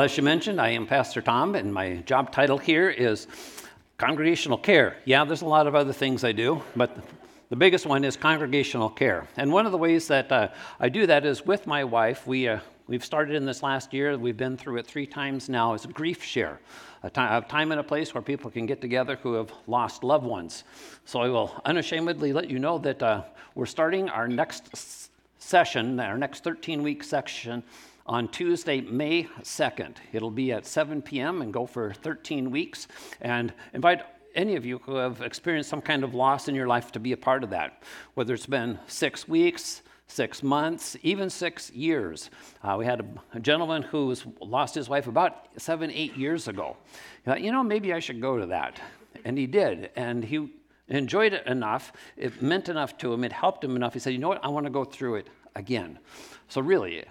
Well, as you mentioned, I am Pastor Tom, and my job title here is congregational care. Yeah, there's a lot of other things I do, but the biggest one is congregational care. And one of the ways that uh, I do that is with my wife. We, uh, we've started in this last year, we've been through it three times now, is grief share. A time, a time and a place where people can get together who have lost loved ones. So I will unashamedly let you know that uh, we're starting our next session, our next 13 week section on Tuesday, May 2nd. It'll be at 7 p.m. and go for 13 weeks. And invite any of you who have experienced some kind of loss in your life to be a part of that, whether it's been six weeks, six months, even six years. Uh, we had a, a gentleman who lost his wife about seven, eight years ago. He thought, you know, maybe I should go to that. And he did. And he enjoyed it enough, it meant enough to him, it helped him enough. He said, you know what, I want to go through it again. So, really,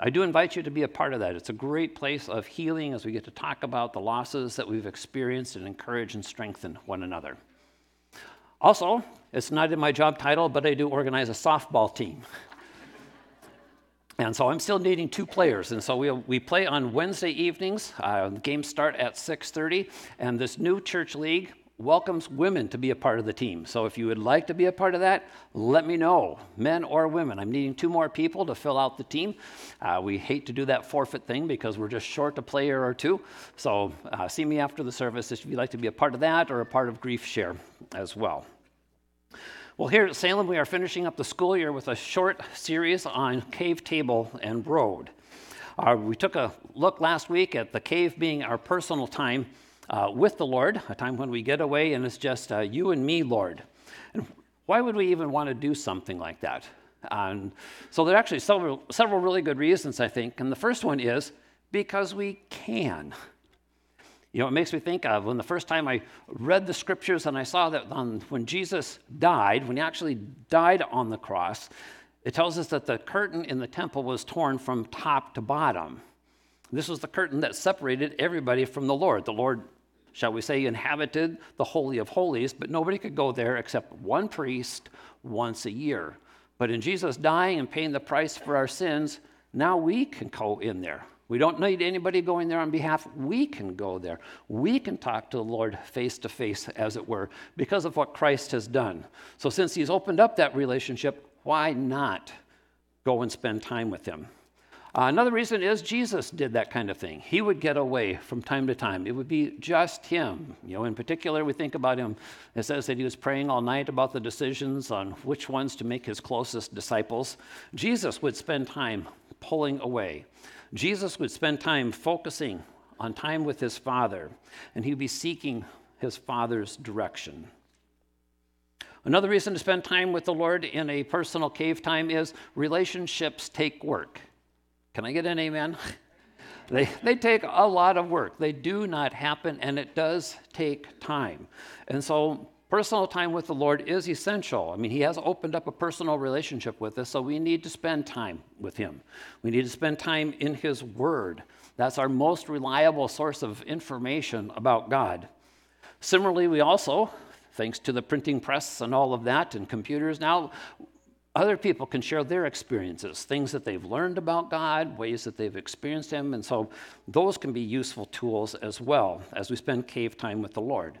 I do invite you to be a part of that. It's a great place of healing as we get to talk about the losses that we've experienced and encourage and strengthen one another. Also, it's not in my job title, but I do organize a softball team. And so I'm still needing two players, and so we, we play on Wednesday evenings. Uh, games start at 6:30, and this new church league welcomes women to be a part of the team. So if you would like to be a part of that, let me know, men or women. I'm needing two more people to fill out the team. Uh, we hate to do that forfeit thing because we're just short a player or two. So uh, see me after the service if you'd like to be a part of that or a part of Grief Share as well. Well, here at Salem, we are finishing up the school year with a short series on cave table and road. Uh, we took a look last week at the cave being our personal time uh, with the Lord, a time when we get away and it's just uh, you and me, Lord. And why would we even want to do something like that? And so there are actually several, several really good reasons, I think. And the first one is because we can. You know, it makes me think of when the first time I read the scriptures and I saw that on, when Jesus died, when he actually died on the cross, it tells us that the curtain in the temple was torn from top to bottom. This was the curtain that separated everybody from the Lord. The Lord shall we say, inhabited the Holy of Holies, but nobody could go there except one priest once a year. But in Jesus dying and paying the price for our sins, now we can go in there. We don't need anybody going there on behalf. We can go there. We can talk to the Lord face to face, as it were, because of what Christ has done. So, since He's opened up that relationship, why not go and spend time with Him? Uh, another reason is Jesus did that kind of thing. He would get away from time to time. It would be just him. You know, in particular, we think about him. It says that he was praying all night about the decisions on which ones to make his closest disciples. Jesus would spend time pulling away. Jesus would spend time focusing on time with his Father, and he'd be seeking his Father's direction. Another reason to spend time with the Lord in a personal cave time is relationships take work. Can I get an amen? They, they take a lot of work. They do not happen, and it does take time. And so, personal time with the Lord is essential. I mean, He has opened up a personal relationship with us, so we need to spend time with Him. We need to spend time in His Word. That's our most reliable source of information about God. Similarly, we also, thanks to the printing press and all of that and computers now, other people can share their experiences, things that they've learned about God, ways that they've experienced Him, and so those can be useful tools as well as we spend cave time with the Lord.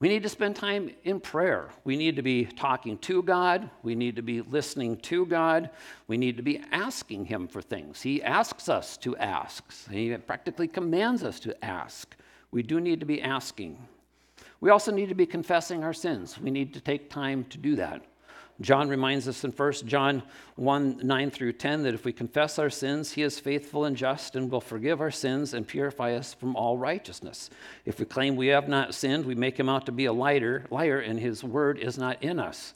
We need to spend time in prayer. We need to be talking to God. We need to be listening to God. We need to be asking Him for things. He asks us to ask, He practically commands us to ask. We do need to be asking. We also need to be confessing our sins. We need to take time to do that. John reminds us in 1 John 1 9 through 10 that if we confess our sins, he is faithful and just and will forgive our sins and purify us from all righteousness. If we claim we have not sinned, we make him out to be a liar, liar and his word is not in us.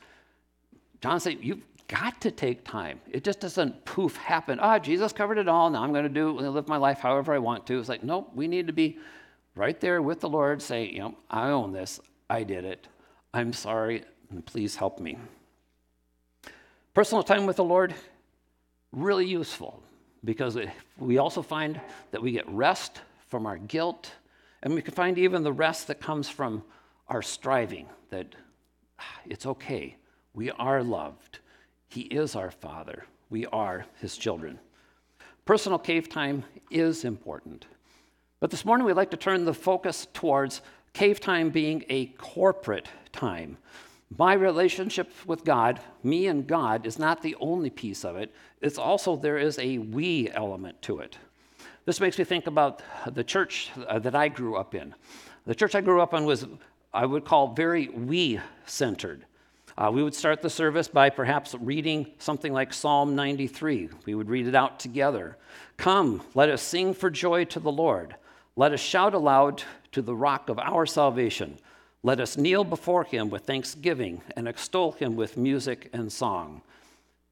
John said, You've got to take time. It just doesn't poof happen. Ah, oh, Jesus covered it all. Now I'm going to do live my life however I want to. It's like, nope, we need to be right there with the Lord, say, you know, I own this. I did it. I'm sorry, please help me. Personal time with the Lord, really useful because we also find that we get rest from our guilt, and we can find even the rest that comes from our striving that ah, it's okay. We are loved. He is our Father. We are His children. Personal cave time is important. But this morning we'd like to turn the focus towards cave time being a corporate time. My relationship with God, me and God, is not the only piece of it. It's also there is a we element to it. This makes me think about the church uh, that I grew up in. The church I grew up in was, I would call, very we centered. Uh, we would start the service by perhaps reading something like Psalm 93. We would read it out together. Come, let us sing for joy to the Lord. Let us shout aloud to the rock of our salvation. Let us kneel before him with thanksgiving and extol him with music and song.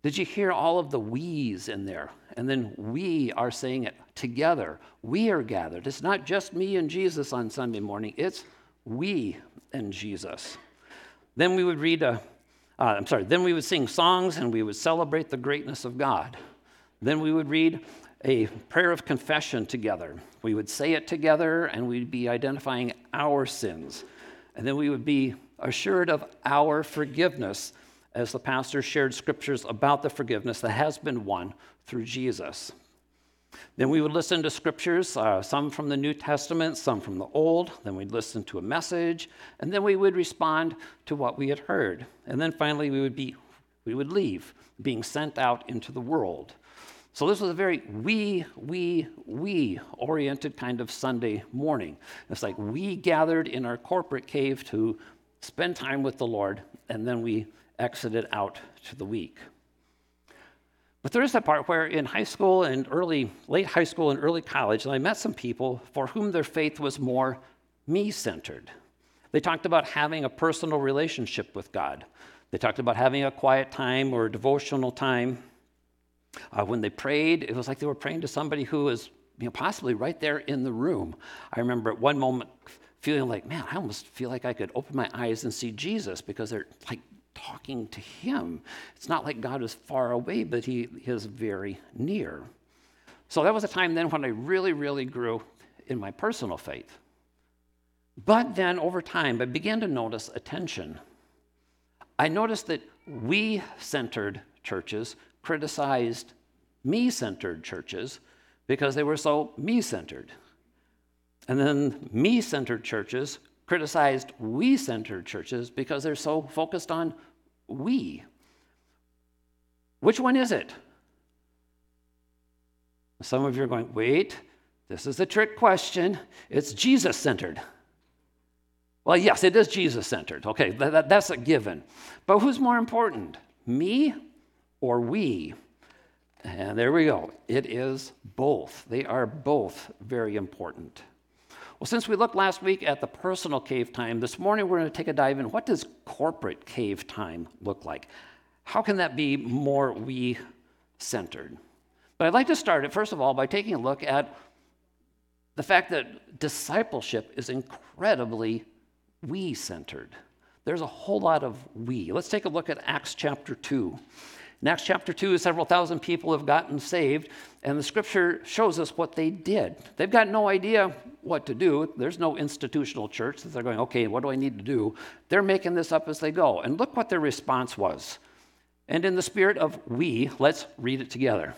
Did you hear all of the we's in there? And then we are saying it together. We are gathered. It's not just me and Jesus on Sunday morning, it's we and Jesus. Then we would read a, uh, I'm sorry, then we would sing songs and we would celebrate the greatness of God. Then we would read a prayer of confession together. We would say it together and we'd be identifying our sins. And then we would be assured of our forgiveness as the pastor shared scriptures about the forgiveness that has been won through Jesus. Then we would listen to scriptures, uh, some from the New Testament, some from the Old. Then we'd listen to a message, and then we would respond to what we had heard. And then finally, we would be, we would leave, being sent out into the world. So this was a very we, we, we oriented kind of Sunday morning. It's like we gathered in our corporate cave to spend time with the Lord, and then we exited out to the week. But there is that part where in high school and early, late high school and early college, and I met some people for whom their faith was more me centered. They talked about having a personal relationship with God. They talked about having a quiet time or a devotional time. Uh, when they prayed, it was like they were praying to somebody who was you know, possibly right there in the room. I remember at one moment feeling like, man, I almost feel like I could open my eyes and see Jesus because they're like talking to him. It's not like God is far away, but he is very near. So that was a time then when I really, really grew in my personal faith. But then over time, I began to notice a tension. I noticed that we centered churches criticized me centered churches because they were so me centered. And then me centered churches criticized we centered churches because they're so focused on we. Which one is it? Some of you are going, wait, this is a trick question. It's Jesus centered. Well, yes, it is Jesus centered. Okay, that, that's a given. But who's more important, me or we. And there we go. It is both. They are both very important. Well, since we looked last week at the personal cave time, this morning we're going to take a dive in. What does corporate cave time look like? How can that be more we centered? But I'd like to start it, first of all, by taking a look at the fact that discipleship is incredibly we centered. There's a whole lot of we. Let's take a look at Acts chapter 2. In Acts chapter 2, several thousand people have gotten saved, and the scripture shows us what they did. They've got no idea what to do. There's no institutional church that they're going, okay, what do I need to do? They're making this up as they go. And look what their response was. And in the spirit of we, let's read it together.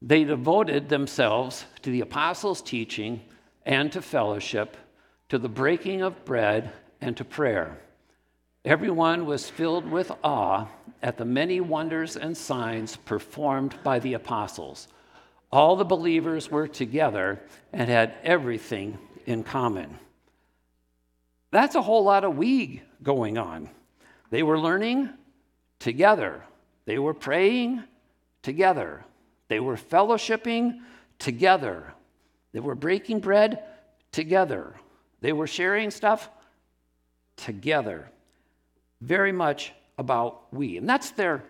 They devoted themselves to the apostles' teaching and to fellowship, to the breaking of bread and to prayer. Everyone was filled with awe at the many wonders and signs performed by the apostles. All the believers were together and had everything in common. That's a whole lot of we going on. They were learning together, they were praying together, they were fellowshipping together, they were breaking bread together, they were sharing stuff together very much about we. And that's their,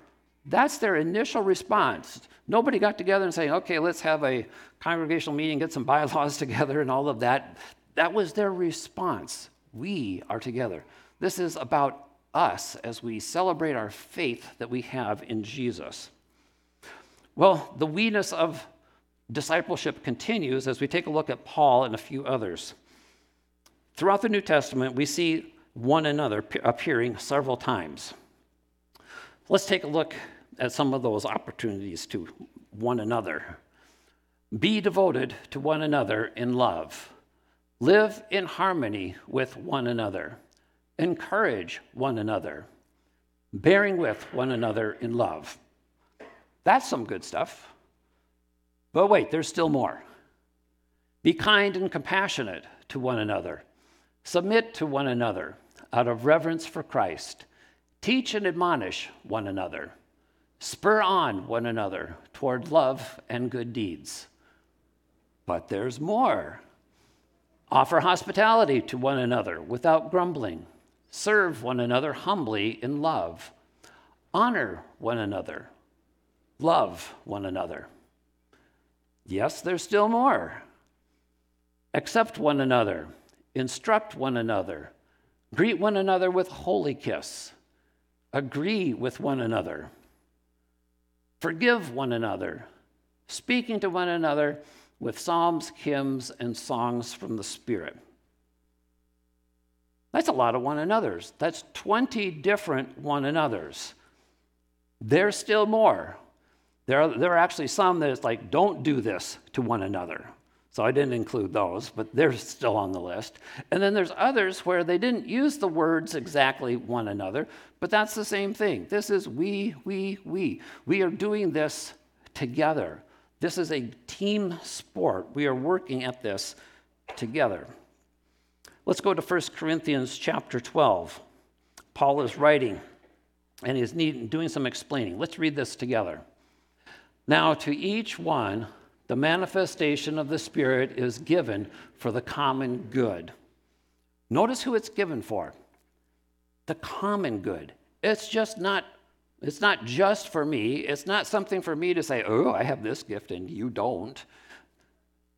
that's their initial response. Nobody got together and saying, okay, let's have a congregational meeting, get some bylaws together, and all of that. That was their response. We are together. This is about us as we celebrate our faith that we have in Jesus. Well, the we-ness of discipleship continues as we take a look at Paul and a few others. Throughout the New Testament, we see one another appearing several times. Let's take a look at some of those opportunities to one another. Be devoted to one another in love. Live in harmony with one another. Encourage one another. Bearing with one another in love. That's some good stuff. But wait, there's still more. Be kind and compassionate to one another. Submit to one another out of reverence for Christ. Teach and admonish one another. Spur on one another toward love and good deeds. But there's more. Offer hospitality to one another without grumbling. Serve one another humbly in love. Honor one another. Love one another. Yes, there's still more. Accept one another, instruct one another, greet one another with holy kiss, agree with one another, forgive one another, speaking to one another with psalms, hymns, and songs from the Spirit. That's a lot of one another's. That's 20 different one another's. There's still more. There are, there are actually some that it's like, don't do this to one another. So I didn't include those, but they're still on the list. And then there's others where they didn't use the words exactly one another, but that's the same thing. This is we, we, we. We are doing this together. This is a team sport. We are working at this together. Let's go to 1 Corinthians chapter 12. Paul is writing and he's doing some explaining. Let's read this together. Now, to each one, the manifestation of the Spirit is given for the common good. Notice who it's given for the common good. It's just not. It's not just for me. It's not something for me to say, oh, I have this gift and you don't.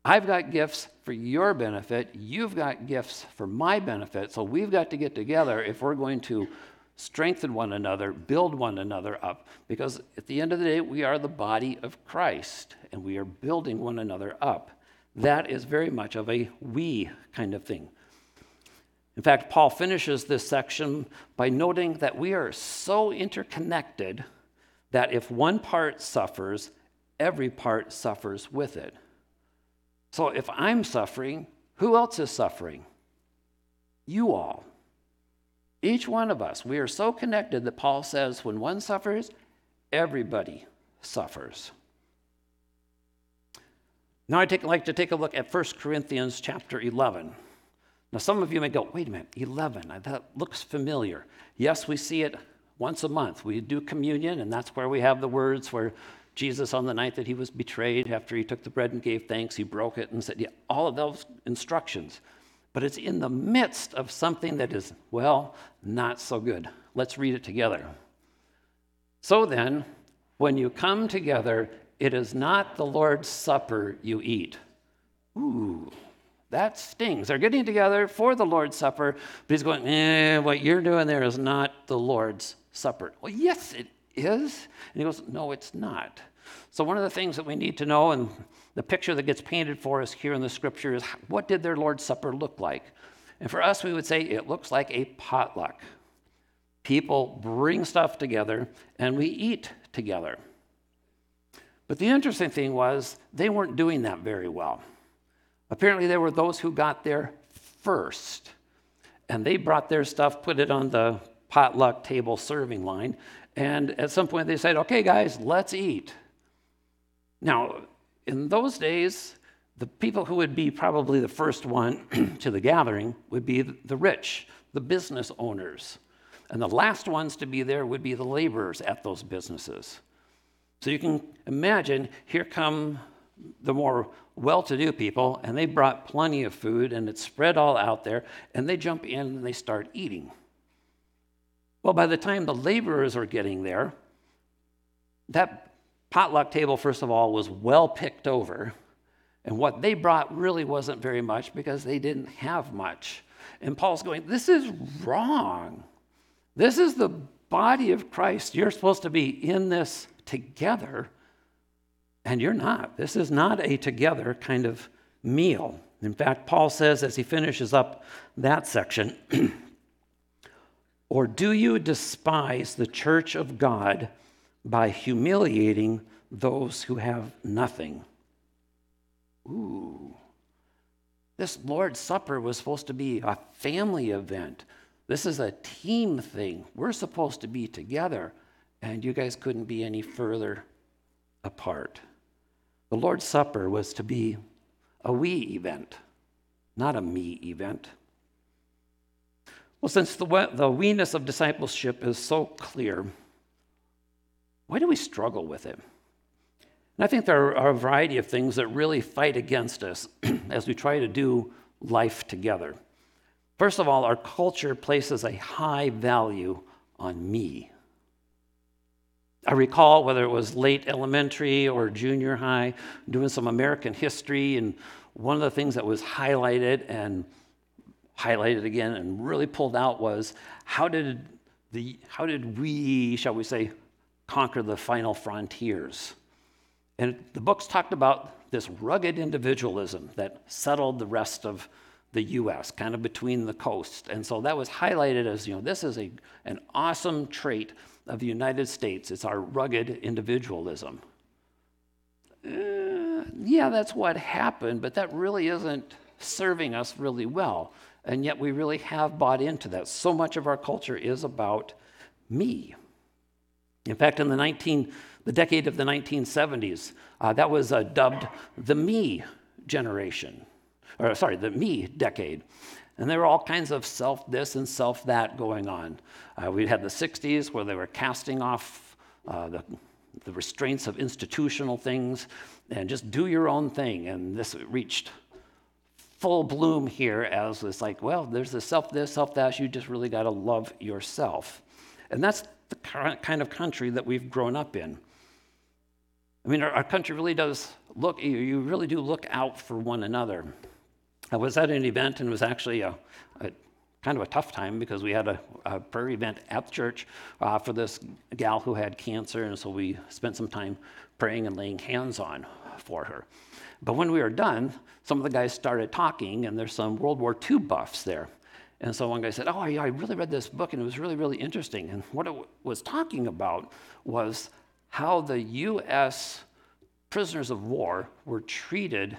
I've got gifts for your benefit. You've got gifts for my benefit. So we've got to get together if we're going to strengthen one another, build one another up, because at the end of the day, we are the body of Christ and we are building one another up. That is very much of a we kind of thing. In fact, Paul finishes this section by noting that we are so interconnected that if one part suffers, every part suffers with it. So if I'm suffering, who else is suffering? You all. Each one of us, we are so connected that Paul says when one suffers, everybody suffers. Now I'd like to take a look at 1 Corinthians chapter 11. Now, some of you may go, wait a minute, 11, uh, that looks familiar. Yes, we see it once a month. We do communion, and that's where we have the words where Jesus, on the night that he was betrayed, after he took the bread and gave thanks, he broke it and said, yeah, all of those instructions but it's in the midst of something that is, well, not so good. Let's read it together. So then, when you come together, it is not the Lord's Supper you eat. Ooh, that stings. They're getting together for the Lord's Supper, but he's going, eh, what you're doing there is not the Lord's Supper. Well, yes, it is. And he goes, no, it's not. So, one of the things that we need to know, and the picture that gets painted for us here in the scripture, is what did their Lord's Supper look like? And for us, we would say it looks like a potluck. People bring stuff together and we eat together. But the interesting thing was, they weren't doing that very well. Apparently, there were those who got there first, and they brought their stuff, put it on the potluck table serving line, and at some point they said, Okay, guys, let's eat. Now, in those days, the people who would be probably the first one to the gathering would be the rich, the business owners. And the last ones to be there would be the laborers at those businesses. So you can imagine here come the more well to do people, and they brought plenty of food, and it's spread all out there, and they jump in and they start eating. Well, by the time the laborers are getting there, that potluck table, first of all, was well picked over. And what they brought really wasn't very much because they didn't have much. And Paul's going, This is wrong. This is the body of Christ. You're supposed to be in this together, and you're not. This is not a together kind of meal. In fact, Paul says as he finishes up that section, Or do you despise the church of God? By humiliating those who have nothing. Ooh. This Lord's Supper was supposed to be a family event. This is a team thing. We're supposed to be together, and you guys couldn't be any further apart. The Lord's Supper was to be a we event, not a me event. Well, since the, the we-ness of discipleship is so clear, why do we struggle with it? And I think there are a variety of things that really fight against us as we try to do life together. First of all, our culture places a high value on me. I recall whether it was late elementary or junior high, doing some American history, and one of the things that was highlighted and highlighted again and really pulled out was how did the how did we, shall we say, conquer the final frontiers? And the books talked about this rugged individualism that settled the rest of the US, kind of between the coasts. And so that was highlighted as, you know, this is a, an awesome trait of the United States. It's our rugged individualism. Uh, yeah, that's what happened, but that really isn't serving us really well. And yet we really have bought into that. So much of our culture is about me. In fact, in the 19 the decade of the 1970s. Uh, that was uh, dubbed the me generation, or sorry, the me decade. And there were all kinds of self this and self that going on. Uh, we had the 60s where they were casting off uh, the, the restraints of institutional things and just do your own thing. And this reached full bloom here as it's like, well, there's the self this, self that. You just really got to love yourself. And that's the kind of country that we've grown up in. I mean, our, our country really does look, you, really do look out for one another. I was at an event and it was actually a, a kind of a tough time because we had a, a prayer event at the church uh, for this gal who had cancer, and so we spent some time praying and laying hands on for her. But when we were done, some of the guys started talking, and there's some World War II buffs there. And so one guy said, Oh, yeah, I really read this book, and it was really, really interesting. And what it was talking about was how the U.S. prisoners of war were treated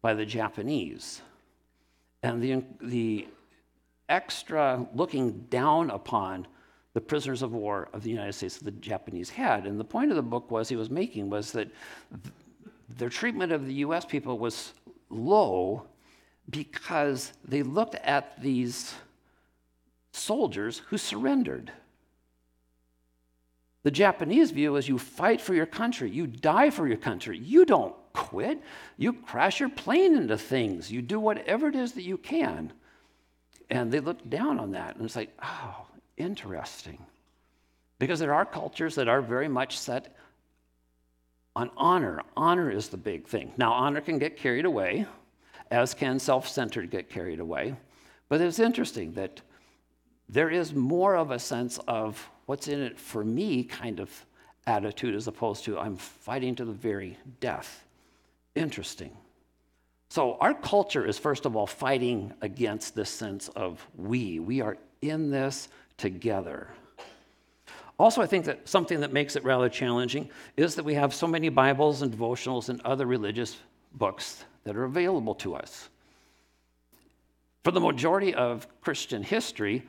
by the Japanese. And the, the extra looking down upon the prisoners of war of the United States that the Japanese had. And the point of the book was he was making was that their treatment of the US people was low because they looked at these soldiers who surrendered. The Japanese view is you fight for your country, you die for your country. You don't quit. You crash your plane into things. You do whatever it is that you can. And they look down on that. And it's like, oh, interesting. Because there are cultures that are very much set on honor. Honor is the big thing. Now, honor can get carried away, as can self centered get carried away. But it's interesting that there is more of a sense of what's in it for me kind of attitude as opposed to I'm fighting to the very death. Interesting. So, our culture is first of all fighting against this sense of we. We are in this together. Also, I think that something that makes it rather challenging is that we have so many Bibles and devotionals and other religious books that are available to us. For the majority of Christian history,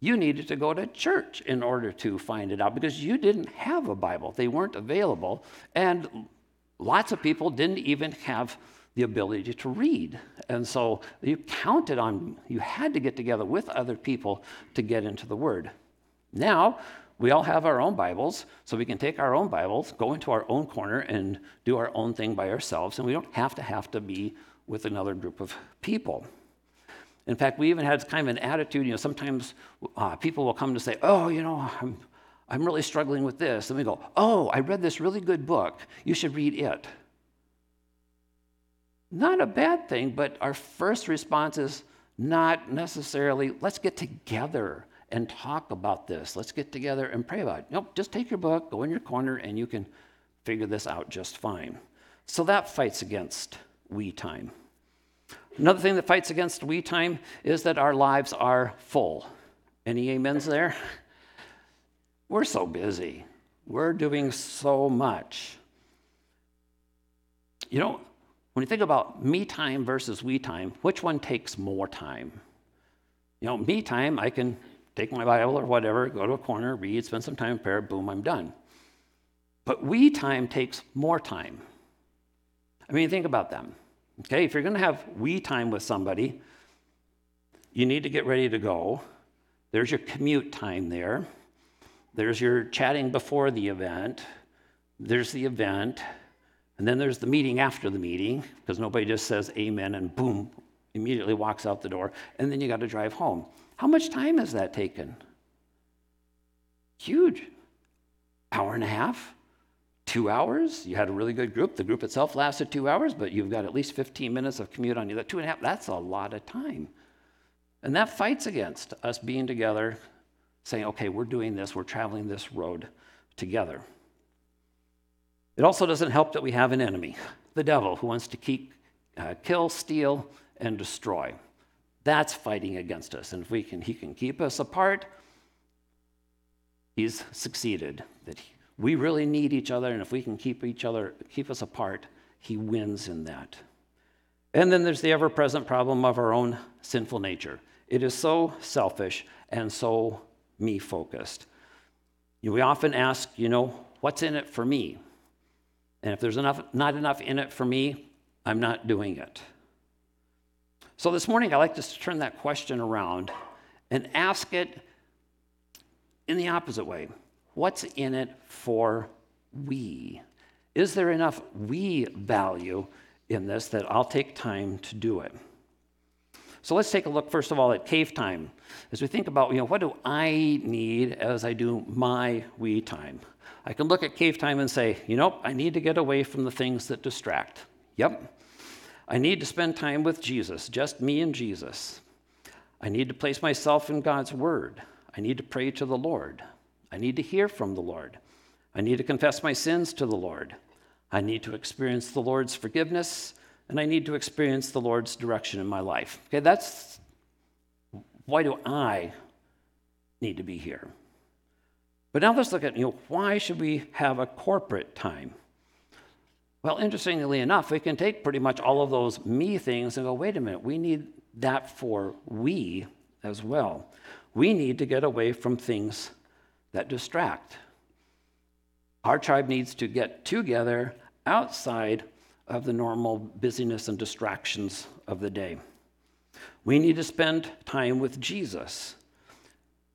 you needed to go to church in order to find it out because you didn't have a Bible. They weren't available. And lots of people didn't even have the ability to read. And so you counted on, you had to get together with other people to get into the Word. Now, we all have our own Bibles, so we can take our own Bibles, go into our own corner, and do our own thing by ourselves, and we don't have to have to be with another group of people. In fact, we even had kind of an attitude, you know, sometimes uh, people will come to say, oh, you know, I'm, I'm really struggling with this. And we go, oh, I read this really good book. You should read it. Not a bad thing, but our first response is not necessarily, let's get together and talk about this. Let's get together and pray about it. Nope, just take your book, go in your corner, and you can figure this out just fine. So that fights against we time. Another thing that fights against we time is that our lives are full. Any amens there? We're so busy. We're doing so much. You know, when you think about me time versus we time, which one takes more time? You know, me time, I can take my Bible or whatever, go to a corner, read, spend some time in prayer, boom, I'm done. But we time takes more time. I mean, think about them. Okay, if you're going to have we time with somebody, you need to get ready to go. There's your commute time there. There's your chatting before the event. There's the event. And then there's the meeting after the meeting, because nobody just says amen and boom, immediately walks out the door. And then you got to drive home. How much time has that taken? Huge. Hour and a half? Two hours? You had a really good group. The group itself lasted two hours, but you've got at least 15 minutes of commute on you. That two and a half, that's a lot of time. And that fights against us being together, saying, okay, we're doing this, we're traveling this road together. It also doesn't help that we have an enemy, the devil, who wants to keep, uh, kill, steal, and destroy. That's fighting against us. And if we can, he can keep us apart, he's succeeded. That he, we really need each other, and if we can keep each other, keep us apart, he wins in that. And then there's the ever present problem of our own sinful nature. It is so selfish and so me focused. We often ask, you know, what's in it for me? And if there's enough, not enough in it for me, I'm not doing it. So this morning, I'd like to turn that question around and ask it in the opposite way What's in it for we? Is there enough we value in this that I'll take time to do it? So let's take a look, first of all, at cave time. As we think about, you know, what do I need as I do my we time? I can look at cave time and say, you know, I need to get away from the things that distract. Yep. I need to spend time with Jesus, just me and Jesus. I need to place myself in God's Word. I need to pray to the Lord. I need to hear from the Lord. I need to confess my sins to the Lord. I need to experience the Lord's forgiveness, and I need to experience the Lord's direction in my life. Okay, that's why do I need to be here? But now let's look at, you know, why should we have a corporate time? Well, interestingly enough, we can take pretty much all of those me things and go, wait a minute, we need that for we as well. We need to get away from things that distract. Our tribe needs to get together outside of the normal busyness and distractions of the day. We need to spend time with Jesus.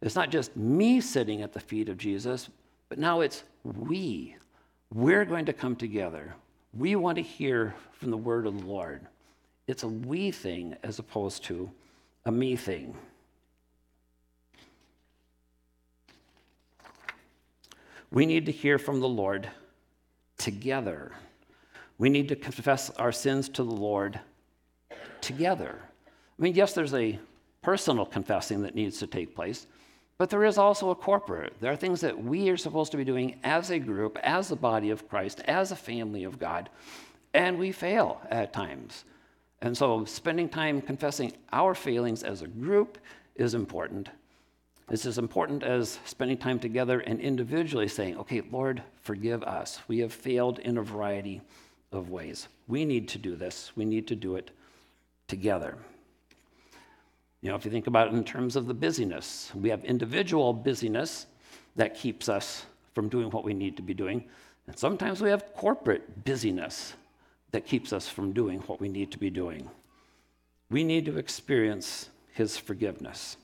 It's not just me sitting at the feet of Jesus, but now it's we. We're going to come together. We want to hear from the word of the Lord. It's a we thing as opposed to a me thing. We need to hear from the Lord together. We need to confess our sins to the Lord together. I mean, yes, there's a personal confessing that needs to take place, but there is also a corporate. There are things that we are supposed to be doing as a group, as the body of Christ, as a family of God, and we fail at times. And so, spending time confessing our failings as a group is important. It's as important as spending time together and individually saying, okay, Lord, forgive us. We have failed in a variety of ways. We need to do this, we need to do it together. You know, if you think about it in terms of the busyness, we have individual busyness that keeps us from doing what we need to be doing. And sometimes we have corporate busyness that keeps us from doing what we need to be doing. We need to experience His forgiveness.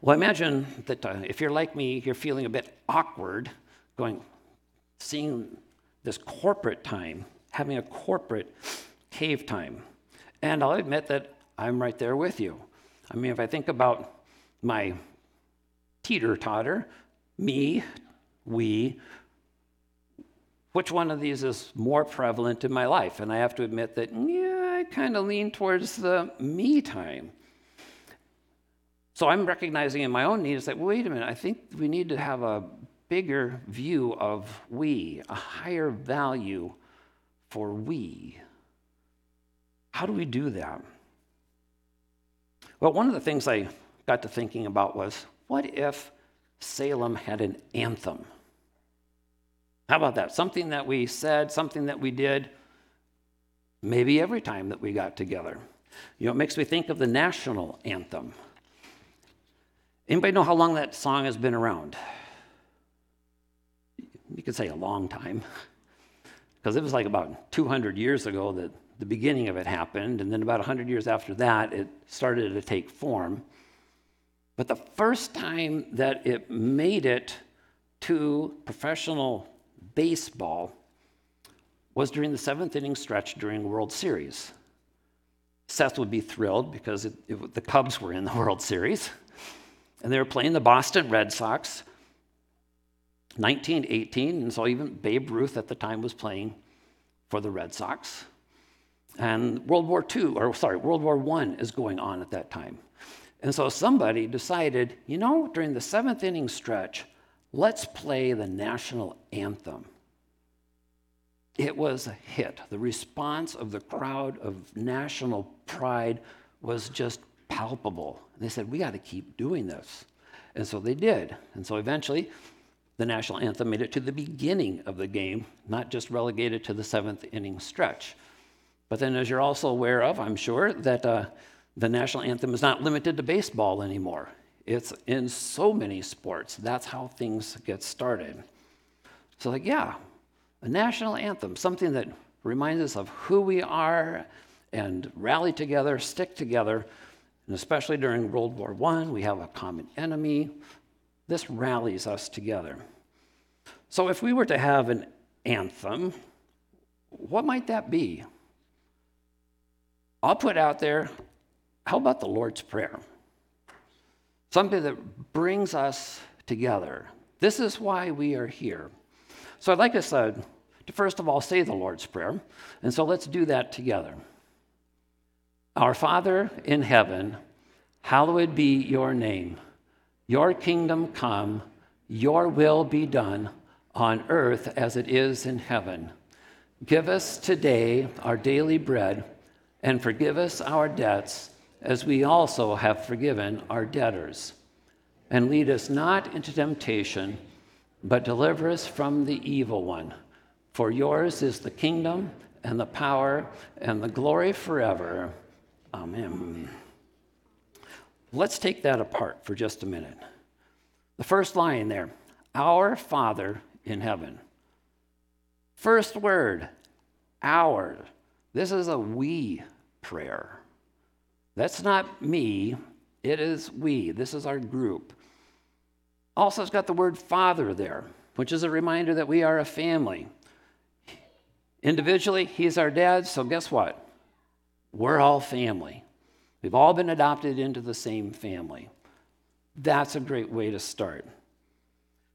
Well, imagine that uh, if you're like me, you're feeling a bit awkward going, seeing this corporate time, having a corporate cave time. And I'll admit that I'm right there with you. I mean, if I think about my teeter totter, me, we, which one of these is more prevalent in my life? And I have to admit that, yeah, I kind of lean towards the me time. So I'm recognizing in my own needs that, wait a minute, I think we need to have a bigger view of we, a higher value for we. How do we do that? Well, one of the things I got to thinking about was what if Salem had an anthem? How about that? Something that we said, something that we did, maybe every time that we got together. You know, it makes me think of the national anthem. Anybody know how long that song has been around? You could say a long time, because it was like about 200 years ago that the beginning of it happened, and then about 100 years after that, it started to take form. But the first time that it made it to professional baseball was during the seventh inning stretch during World Series. Seth would be thrilled because it, it, the Cubs were in the World Series, and they were playing the Boston Red Sox. 1918, and so even Babe Ruth at the time was playing for the Red Sox. And World War II, or sorry, World War I is going on at that time. And so somebody decided, you know, during the seventh inning stretch, let's play the national anthem. It was a hit. The response of the crowd of national pride was just palpable. They said, we got to keep doing this. And so they did. And so eventually, the national anthem made it to the beginning of the game, not just relegated to the seventh inning stretch. But then, as you're also aware of, I'm sure, that uh, the national anthem is not limited to baseball anymore. It's in so many sports. That's how things get started. So, like, yeah, a national anthem, something that reminds us of who we are and rally together, stick together. And especially during World War I, we have a common enemy. This rallies us together. So, if we were to have an anthem, what might that be? I'll put out there how about the Lord's Prayer? Something that brings us together. This is why we are here. So I'd like us uh, to first of all say the Lord's Prayer. And so let's do that together. Our Father in heaven, hallowed be your name. Your kingdom come, your will be done on earth as it is in heaven. Give us today our daily bread and forgive us our debts as we also have forgiven our debtors. And lead us not into temptation, but deliver us from the evil one. For yours is the kingdom and the power and the glory forever. Amen. Let's take that apart for just a minute. The first line there Our Father in heaven. First word, our. This is a we prayer. That's not me, it is we. This is our group. Also, it's got the word father there, which is a reminder that we are a family. Individually, he's our dad, so guess what? We're all family. We've all been adopted into the same family. That's a great way to start.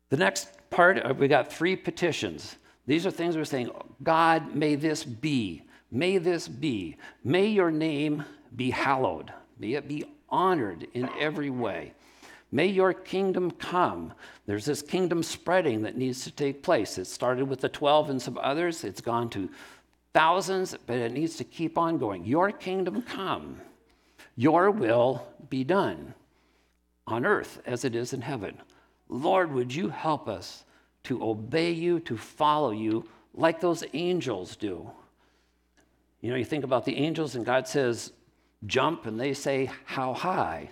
The next part, uh, we got three petitions. These are things we're saying, God, may this be. May this be. May your name be hallowed. May it be honored in every way. May your kingdom come. There's this kingdom spreading that needs to take place. It started with the 12 and some others, it's gone to thousands, but it needs to keep on going. Your kingdom come. Your will be done on earth as it is in heaven. Lord, would you help us to obey you, to follow you like those angels do? You know, you think about the angels, and God says, jump, and they say, How high?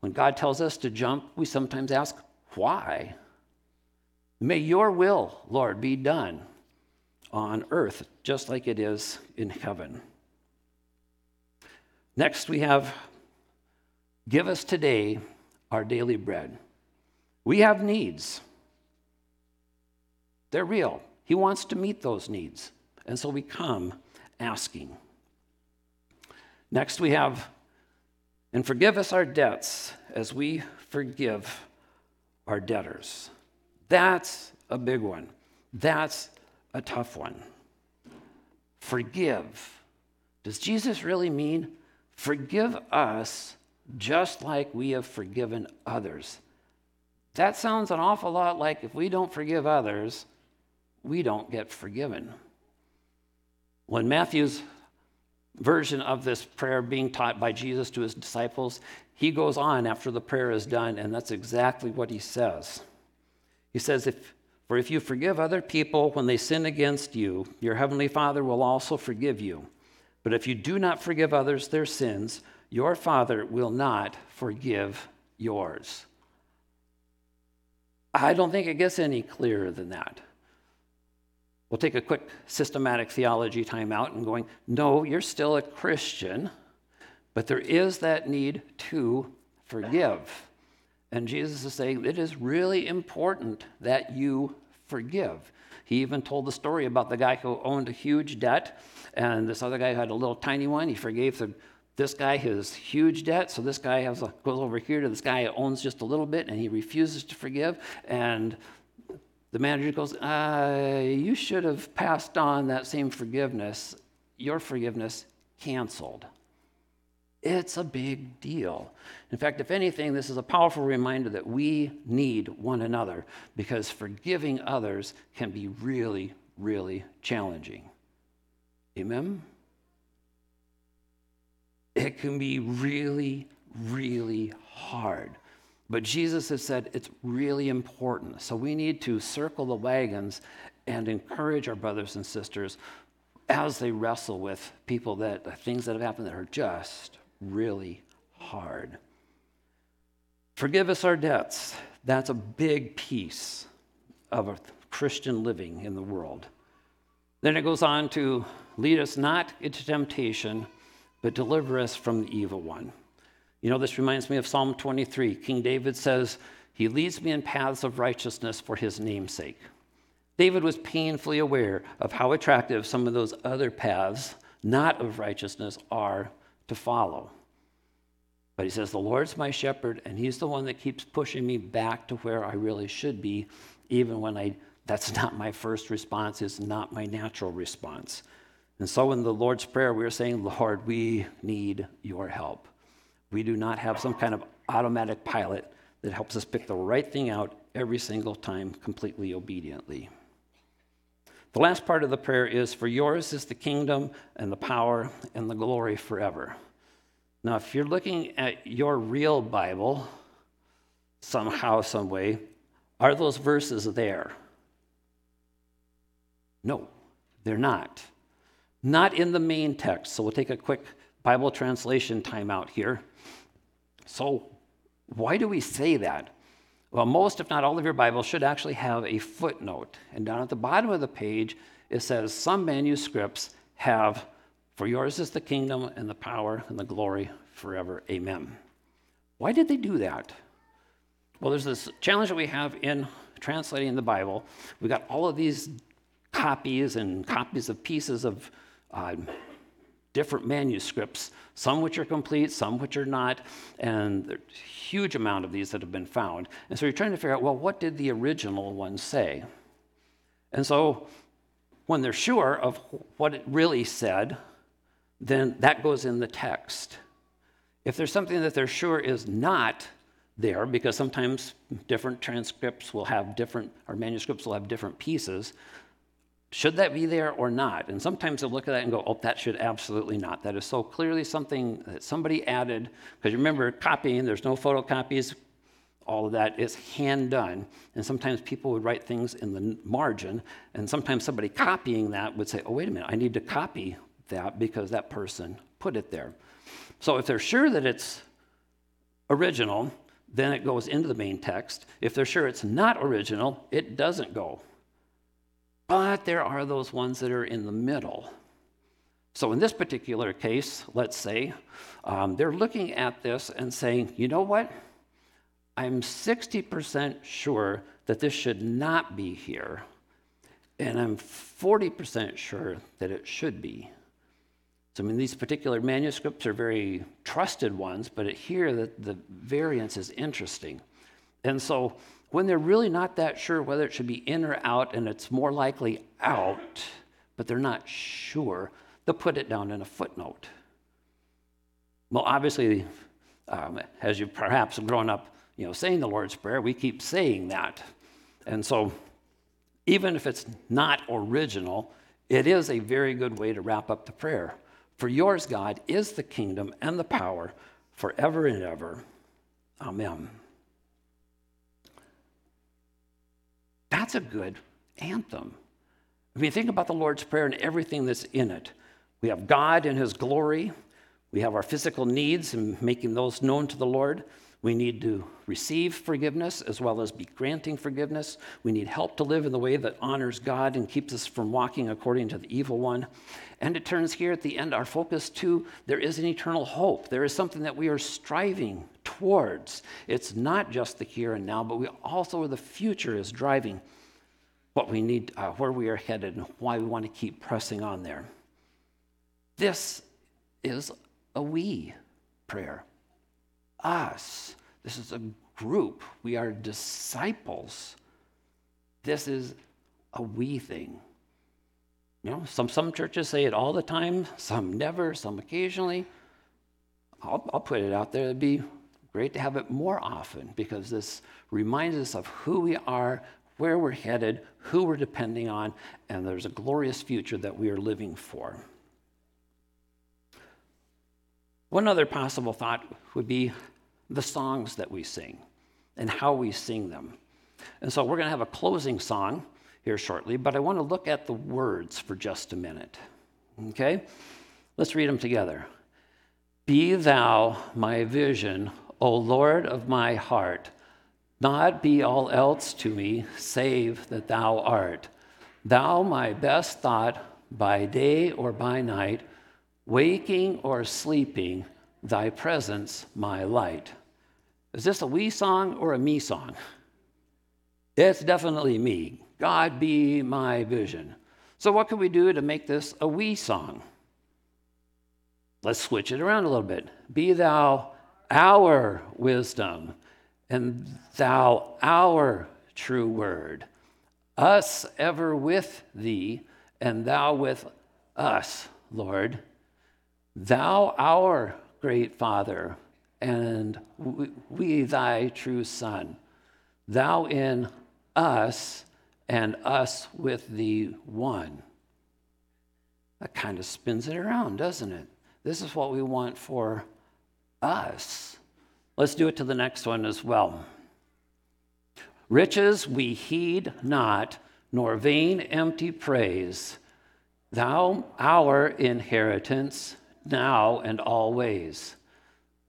When God tells us to jump, we sometimes ask, Why? May your will, Lord, be done on earth just like it is in heaven. Next, we have Give us today our daily bread. We have needs, they're real. He wants to meet those needs. And so we come asking. Next, we have, and forgive us our debts as we forgive our debtors. That's a big one. That's a tough one. Forgive. Does Jesus really mean forgive us just like we have forgiven others? That sounds an awful lot like if we don't forgive others, we don't get forgiven. When Matthew's version of this prayer being taught by Jesus to his disciples, he goes on after the prayer is done, and that's exactly what he says. He says, if, For if you forgive other people when they sin against you, your heavenly Father will also forgive you. But if you do not forgive others their sins, your Father will not forgive yours. I don't think it gets any clearer than that. We'll take a quick systematic theology timeout and going, no, you're still a Christian, but there is that need to forgive. And Jesus is saying it is really important that you forgive. He even told the story about the guy who owned a huge debt, and this other guy had a little tiny one. He forgave the, this guy his huge debt, so this guy has a, goes over here to this guy who owns just a little bit, and he refuses to forgive. And the manager goes, uh, You should have passed on that same forgiveness, your forgiveness canceled. It's a big deal. In fact, if anything, this is a powerful reminder that we need one another because forgiving others can be really, really challenging. Amen? It can be really, really hard. But Jesus has said it's really important. So we need to circle the wagons and encourage our brothers and sisters as they wrestle with people that things that have happened that are just really hard. Forgive us our debts. That's a big piece of a Christian living in the world. Then it goes on to lead us not into temptation, but deliver us from the evil one. You know, this reminds me of Psalm 23. King David says, He leads me in paths of righteousness for his namesake. David was painfully aware of how attractive some of those other paths, not of righteousness, are to follow. But he says, The Lord's my shepherd, and he's the one that keeps pushing me back to where I really should be, even when I that's not my first response, it's not my natural response. And so in the Lord's Prayer, we're saying, Lord, we need your help. We do not have some kind of automatic pilot that helps us pick the right thing out every single time completely obediently. The last part of the prayer is For yours is the kingdom and the power and the glory forever. Now, if you're looking at your real Bible, somehow, some way, are those verses there? No, they're not. Not in the main text. So we'll take a quick Bible translation timeout here. So, why do we say that? Well, most, if not all, of your Bibles should actually have a footnote. And down at the bottom of the page, it says some manuscripts have, For yours is the kingdom and the power and the glory forever. Amen. Why did they do that? Well, there's this challenge that we have in translating the Bible. We've got all of these copies and copies of pieces of uh, different manuscripts, some which are complete, some which are not, and there's a huge amount of these that have been found. And so you're trying to figure out, well, what did the original one say? And so when they're sure of what it really said, then that goes in the text. If there's something that they're sure is not there, because sometimes different transcripts will have different, or manuscripts will have different pieces, should that be there or not? And sometimes they'll look at that and go, oh, that should absolutely not. That is so clearly something that somebody added. Because remember, copying, there's no photocopies, all of that is hand done. And sometimes people would write things in the margin, and sometimes somebody copying that would say, oh, wait a minute, I need to copy that because that person put it there. So if they're sure that it's original, then it goes into the main text. If they're sure it's not original, it doesn't go. But there are those ones that are in the middle. So, in this particular case, let's say, um, they're looking at this and saying, you know what? I'm 60% sure that this should not be here, and I'm 40% sure that it should be. So, I mean, these particular manuscripts are very trusted ones, but here the, the variance is interesting. And so, when they're really not that sure whether it should be in or out, and it's more likely out, but they're not sure, they'll put it down in a footnote. Well, obviously, um, as you've perhaps grown up, you know, saying the Lord's Prayer, we keep saying that. And so, even if it's not original, it is a very good way to wrap up the prayer. For yours, God, is the kingdom and the power forever and ever. Amen. That's a good anthem. I mean, think about the Lord's Prayer and everything that's in it. We have God in His glory. We have our physical needs and making those known to the Lord. We need to receive forgiveness as well as be granting forgiveness. We need help to live in the way that honors God and keeps us from walking according to the evil one. And it turns here at the end our focus to there is an eternal hope. There is something that we are striving towards. It's not just the here and now, but we also the future is driving what we need, uh, where we are headed, and why we want to keep pressing on there. This is a we prayer. Us. This is a group. We are disciples. This is a we thing. You know, some, some churches say it all the time, some never, some occasionally. I'll, I'll put it out there. It'd be great to have it more often because this reminds us of who we are, where we're headed, who we're depending on, and there's a glorious future that we are living for. One other possible thought would be the songs that we sing and how we sing them. And so we're going to have a closing song here shortly, but I want to look at the words for just a minute. Okay? Let's read them together. Be thou my vision, O Lord of my heart. Not be all else to me, save that thou art. Thou my best thought by day or by night Waking or sleeping, thy presence my light. Is this a we song or a me song? It's definitely me. God be my vision. So, what can we do to make this a we song? Let's switch it around a little bit. Be thou our wisdom, and thou our true word. Us ever with thee, and thou with us, Lord. Thou, our great Father, and we, thy true Son, thou in us, and us with thee one. That kind of spins it around, doesn't it? This is what we want for us. Let's do it to the next one as well. Riches we heed not, nor vain empty praise. Thou, our inheritance, now and always.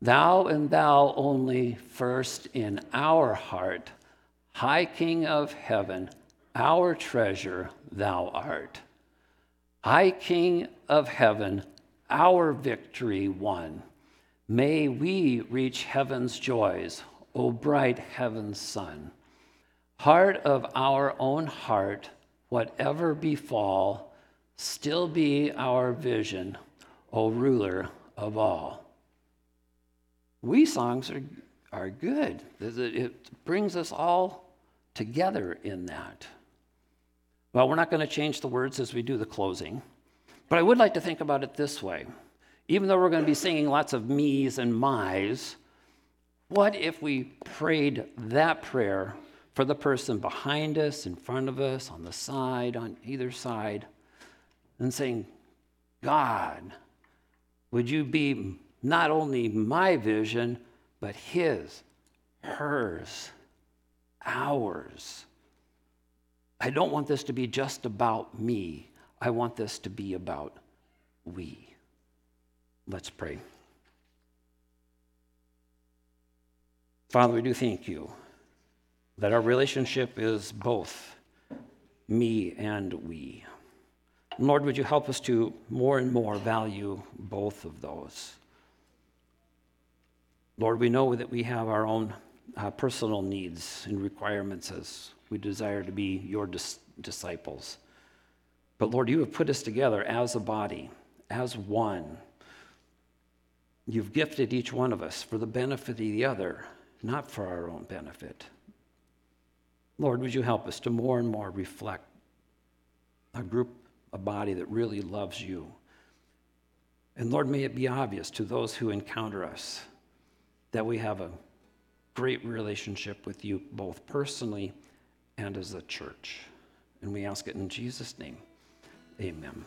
Thou and thou only first in our heart, High King of heaven, our treasure thou art. High King of heaven, our victory won. May we reach heaven's joys, O bright heaven's sun. Heart of our own heart, whatever befall, still be our vision O ruler of all. We songs are, are good. It brings us all together in that. Well, we're not going to change the words as we do the closing, but I would like to think about it this way. Even though we're going to be singing lots of me's and my's, what if we prayed that prayer for the person behind us, in front of us, on the side, on either side, and saying, God, would you be not only my vision, but his, hers, ours? I don't want this to be just about me. I want this to be about we. Let's pray. Father, we do thank you that our relationship is both me and we. Lord, would you help us to more and more value both of those? Lord, we know that we have our own uh, personal needs and requirements as we desire to be your dis- disciples. But Lord, you have put us together as a body, as one. You've gifted each one of us for the benefit of the other, not for our own benefit. Lord, would you help us to more and more reflect a group a body that really loves you. And Lord, may it be obvious to those who encounter us that we have a great relationship with you, both personally and as a church. And we ask it in Jesus' name. Amen.